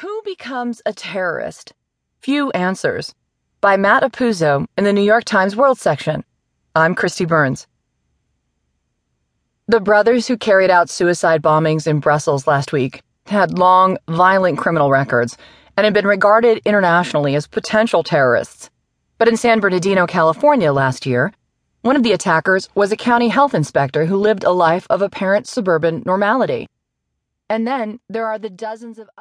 Who becomes a terrorist? Few answers. By Matt Apuzzo in the New York Times World section. I'm Kristi Burns. The brothers who carried out suicide bombings in Brussels last week had long, violent criminal records and had been regarded internationally as potential terrorists. But in San Bernardino, California last year, one of the attackers was a county health inspector who lived a life of apparent suburban normality. And then there are the dozens of